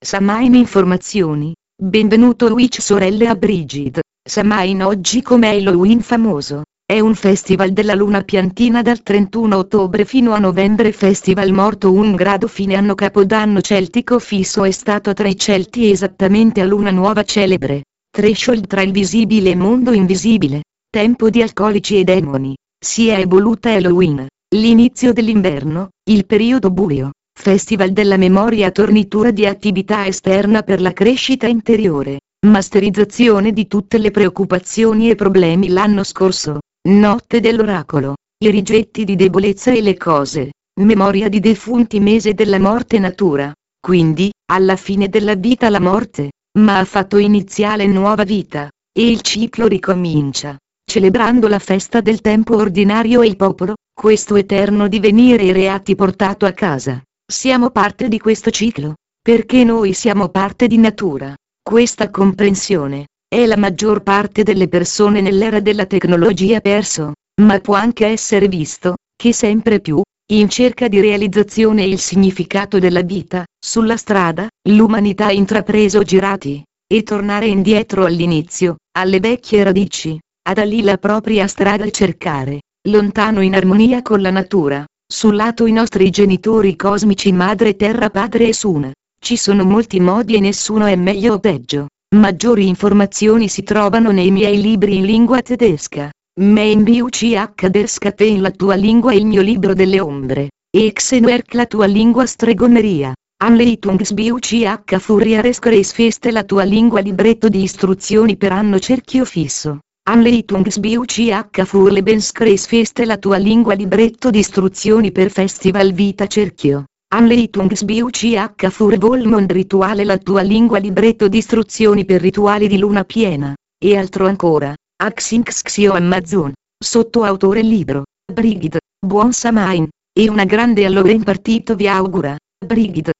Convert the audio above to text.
Samain Informazioni. Benvenuto Witch sorelle a Brigid. Samain oggi come Halloween famoso. È un festival della luna piantina dal 31 ottobre fino a novembre Festival morto un grado fine anno capodanno celtico fisso è stato tra i celti esattamente a luna nuova celebre. Threshold tra il visibile e mondo invisibile. Tempo di alcolici e demoni. Si è evoluta Halloween. L'inizio dell'inverno, il periodo buio. Festival della memoria tornitura di attività esterna per la crescita interiore. Masterizzazione di tutte le preoccupazioni e problemi l'anno scorso. Notte dell'oracolo. I rigetti di debolezza e le cose. Memoria di defunti mese della morte natura. Quindi, alla fine della vita la morte, ma ha fatto iniziale nuova vita. E il ciclo ricomincia. Celebrando la festa del tempo ordinario e il popolo, questo eterno divenire i reati portato a casa. Siamo parte di questo ciclo, perché noi siamo parte di natura. Questa comprensione, è la maggior parte delle persone nell'era della tecnologia perso, ma può anche essere visto, che sempre più, in cerca di realizzazione e il significato della vita, sulla strada, l'umanità ha intrapreso girati, e tornare indietro all'inizio, alle vecchie radici, ad lì la propria strada e cercare, lontano in armonia con la natura, sul lato i nostri genitori cosmici madre terra padre e sun. Ci sono molti modi e nessuno è meglio o peggio. Maggiori informazioni si trovano nei miei libri in lingua tedesca. Mein BUCH der Scapen la tua lingua il mio libro delle ombre. E Xenoerk la tua lingua stregoneria. Anleitungs BUCH Furiares Feste la tua lingua libretto di istruzioni per anno cerchio fisso. Anleitungs BUCH Furlebenskrefeste la tua lingua libretto di istruzioni per Festival Vita Cerchio. Anleitungs BUCH Fur Volmond Rituale la tua lingua libretto di istruzioni per rituali di luna piena, e altro ancora, Axinx Xio Amazon, sotto autore libro, Brigid, buon Samain, e una grande Halloween partito vi augura, Brigid.